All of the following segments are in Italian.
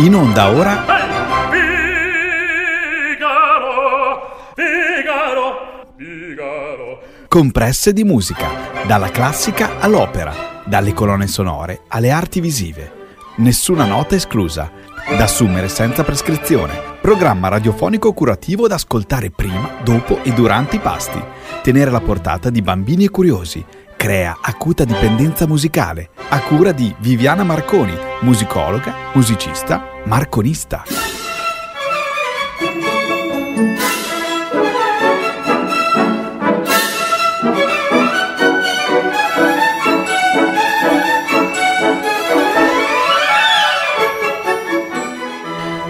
In onda ora Compresse di musica, dalla classica all'opera, dalle colonne sonore alle arti visive. Nessuna nota esclusa, da assumere senza prescrizione. Programma radiofonico curativo da ascoltare prima, dopo e durante i pasti. Tenere alla portata di bambini e curiosi. Crea acuta dipendenza musicale, a cura di Viviana Marconi, musicologa, musicista, marconista.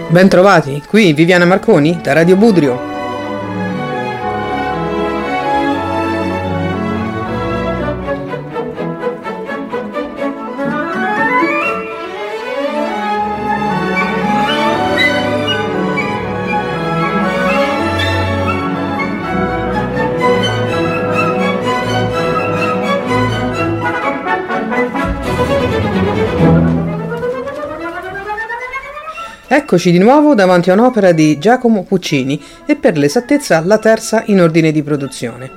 Bentrovati, qui Viviana Marconi da Radio Budrio. Eccoci di nuovo davanti a un'opera di Giacomo Puccini e per l'esattezza la terza in ordine di produzione.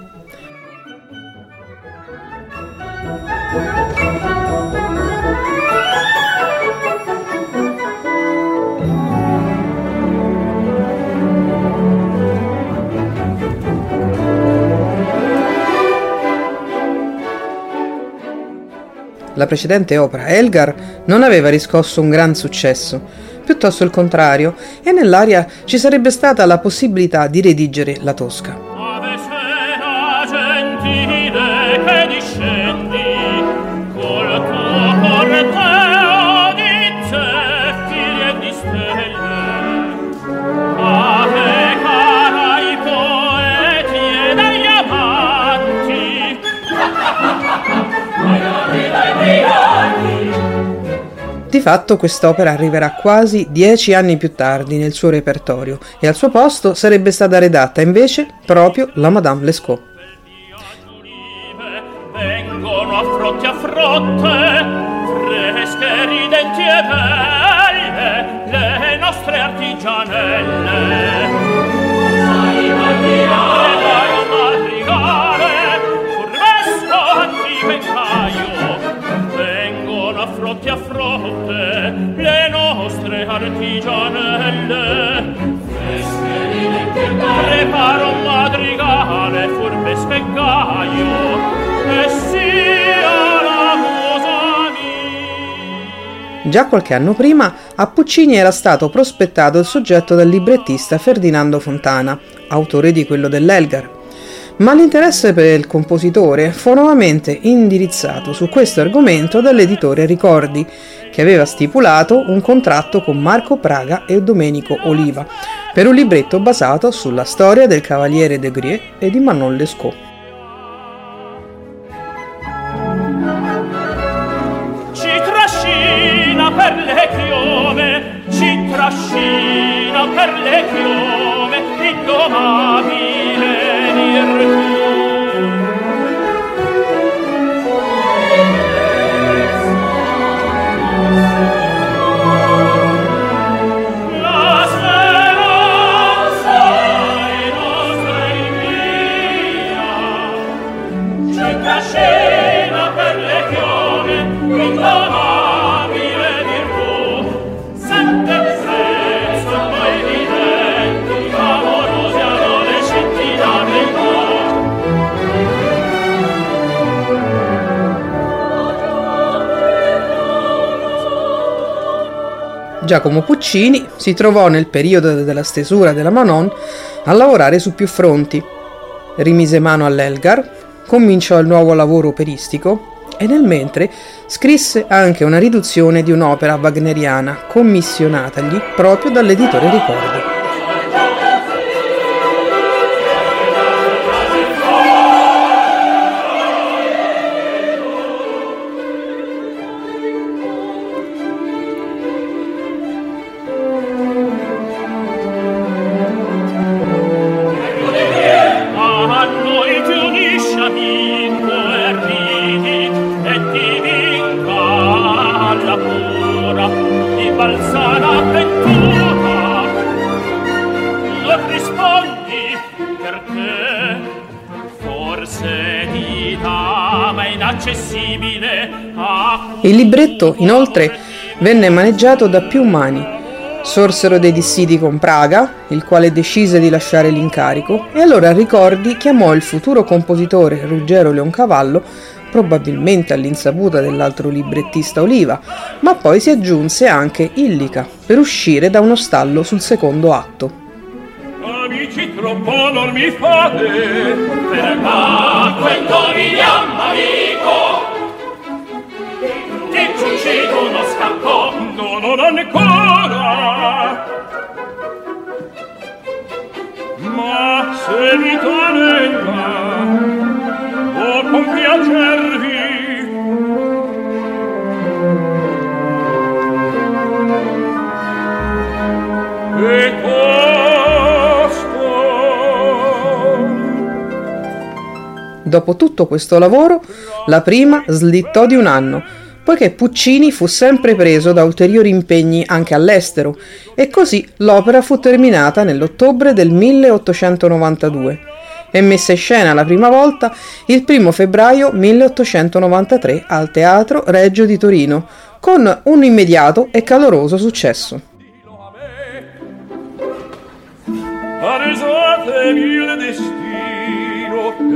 La precedente opera, Elgar, non aveva riscosso un gran successo, piuttosto il contrario, e nell'aria ci sarebbe stata la possibilità di redigere la Tosca. Di fatto quest'opera arriverà quasi dieci anni più tardi nel suo repertorio e al suo posto sarebbe stata redatta invece proprio la Madame Lescaut. Vengono a frotte a frotte, fresche, ridenti e belle, le nostre artigianelle. Già qualche anno prima a Puccini era stato prospettato il soggetto del librettista Ferdinando Fontana, autore di quello dell'Elgar, ma l'interesse per il compositore fu nuovamente indirizzato su questo argomento dall'editore Ricordi, che aveva stipulato un contratto con Marco Praga e Domenico Oliva per un libretto basato sulla storia del Cavaliere de Grie e di Manon Lescaut. fascina per le chiose Giacomo Puccini si trovò nel periodo della stesura della Manon a lavorare su più fronti. Rimise mano all'Elgar, cominciò il nuovo lavoro operistico e nel mentre scrisse anche una riduzione di un'opera wagneriana commissionatagli proprio dall'editore Ricordi. Il libretto, inoltre, venne maneggiato da più mani. Sorsero dei dissidi con Praga, il quale decise di lasciare l'incarico, e allora Ricordi chiamò il futuro compositore Ruggero Leoncavallo probabilmente all'insaputa dell'altro librettista Oliva, ma poi si aggiunse anche Illica per uscire da uno stallo sul secondo atto. Amici troppo non mi fate, per Dopo tutto questo lavoro, la prima slittò di un anno, poiché Puccini fu sempre preso da ulteriori impegni anche all'estero, e così l'opera fu terminata nell'ottobre del 1892 e messa in scena la prima volta il 1 febbraio 1893 al Teatro Reggio di Torino, con un immediato e caloroso successo. Aresatevi il destino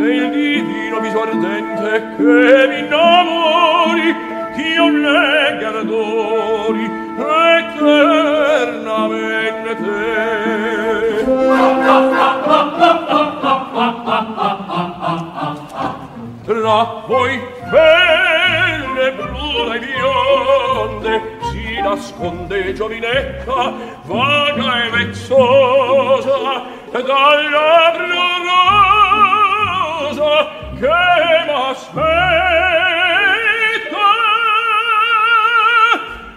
e il divino viso ardente che mi innamori ch'io leghi adori eternamente. Te tra voi belle blu e bionde si nasconde giovinetta che m'aspetta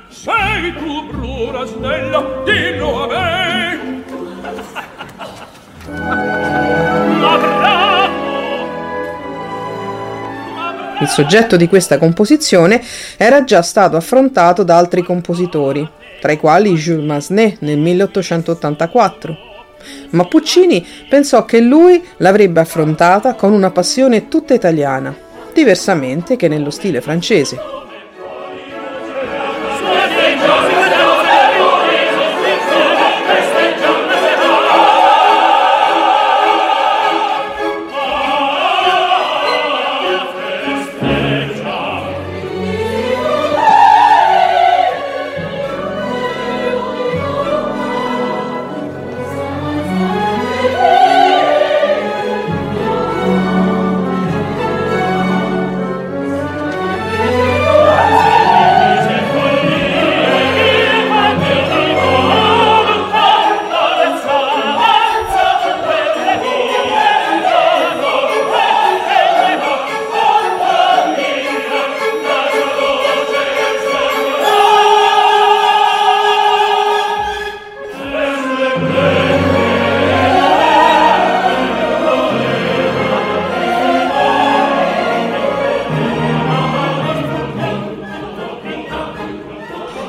sei tu bruna snella dillo a me Il soggetto di questa composizione era già stato affrontato da altri compositori, tra i quali Jules Massenet nel 1884. Ma Puccini pensò che lui l'avrebbe affrontata con una passione tutta italiana, diversamente che nello stile francese.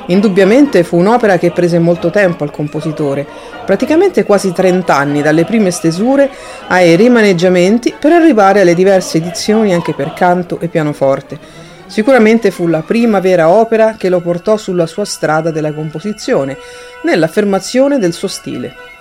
Indubbiamente fu un'opera che prese molto tempo al compositore, praticamente quasi 30 anni dalle prime stesure ai rimaneggiamenti per arrivare alle diverse edizioni anche per canto e pianoforte. Sicuramente fu la prima vera opera che lo portò sulla sua strada della composizione, nell'affermazione del suo stile.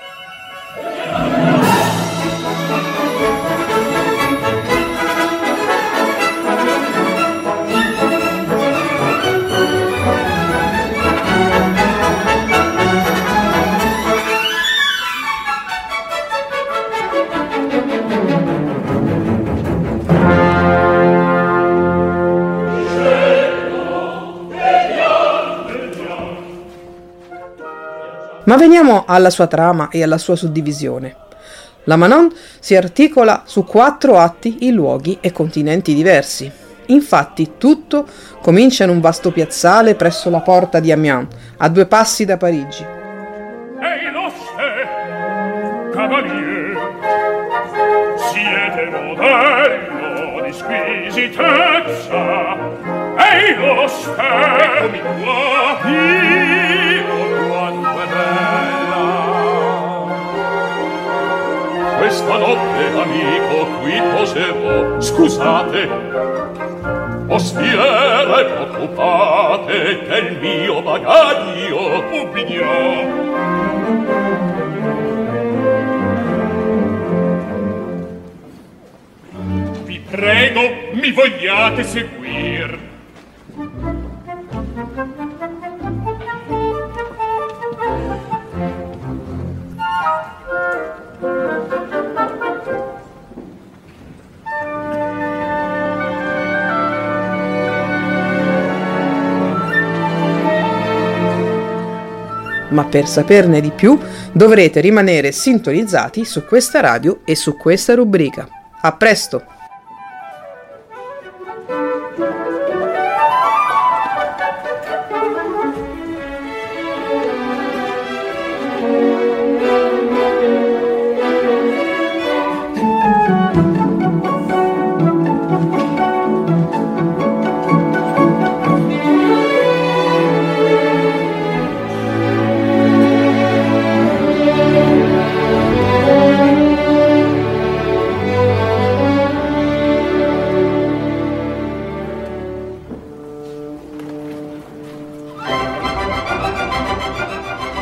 Ma veniamo alla sua trama e alla sua suddivisione. La Manon si articola su quattro atti in luoghi e continenti diversi. Infatti tutto comincia in un vasto piazzale presso la porta di Amiens, a due passi da Parigi. Ehi lo cavalier, siete modello di squisitezza. Ehi lo eccomi qua, io Buonanotte amico, qui posevo. scusate. Ostiere, preoccupate del mio bagaglio. Ubbidirò. prego, mi vogliate seguir. Ma per saperne di più dovrete rimanere sintonizzati su questa radio e su questa rubrica. A presto!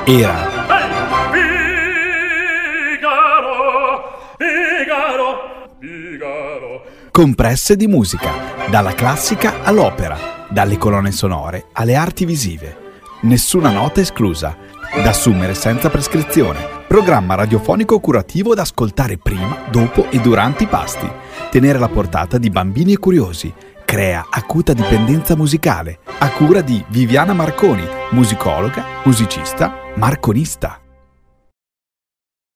Era Compresse di musica, dalla classica all'opera, dalle colonne sonore alle arti visive. Nessuna nota esclusa, da assumere senza prescrizione. Programma radiofonico curativo da ascoltare prima, dopo e durante i pasti. Tenere la portata di bambini e curiosi crea acuta dipendenza musicale, a cura di Viviana Marconi, musicologa, musicista, marconista.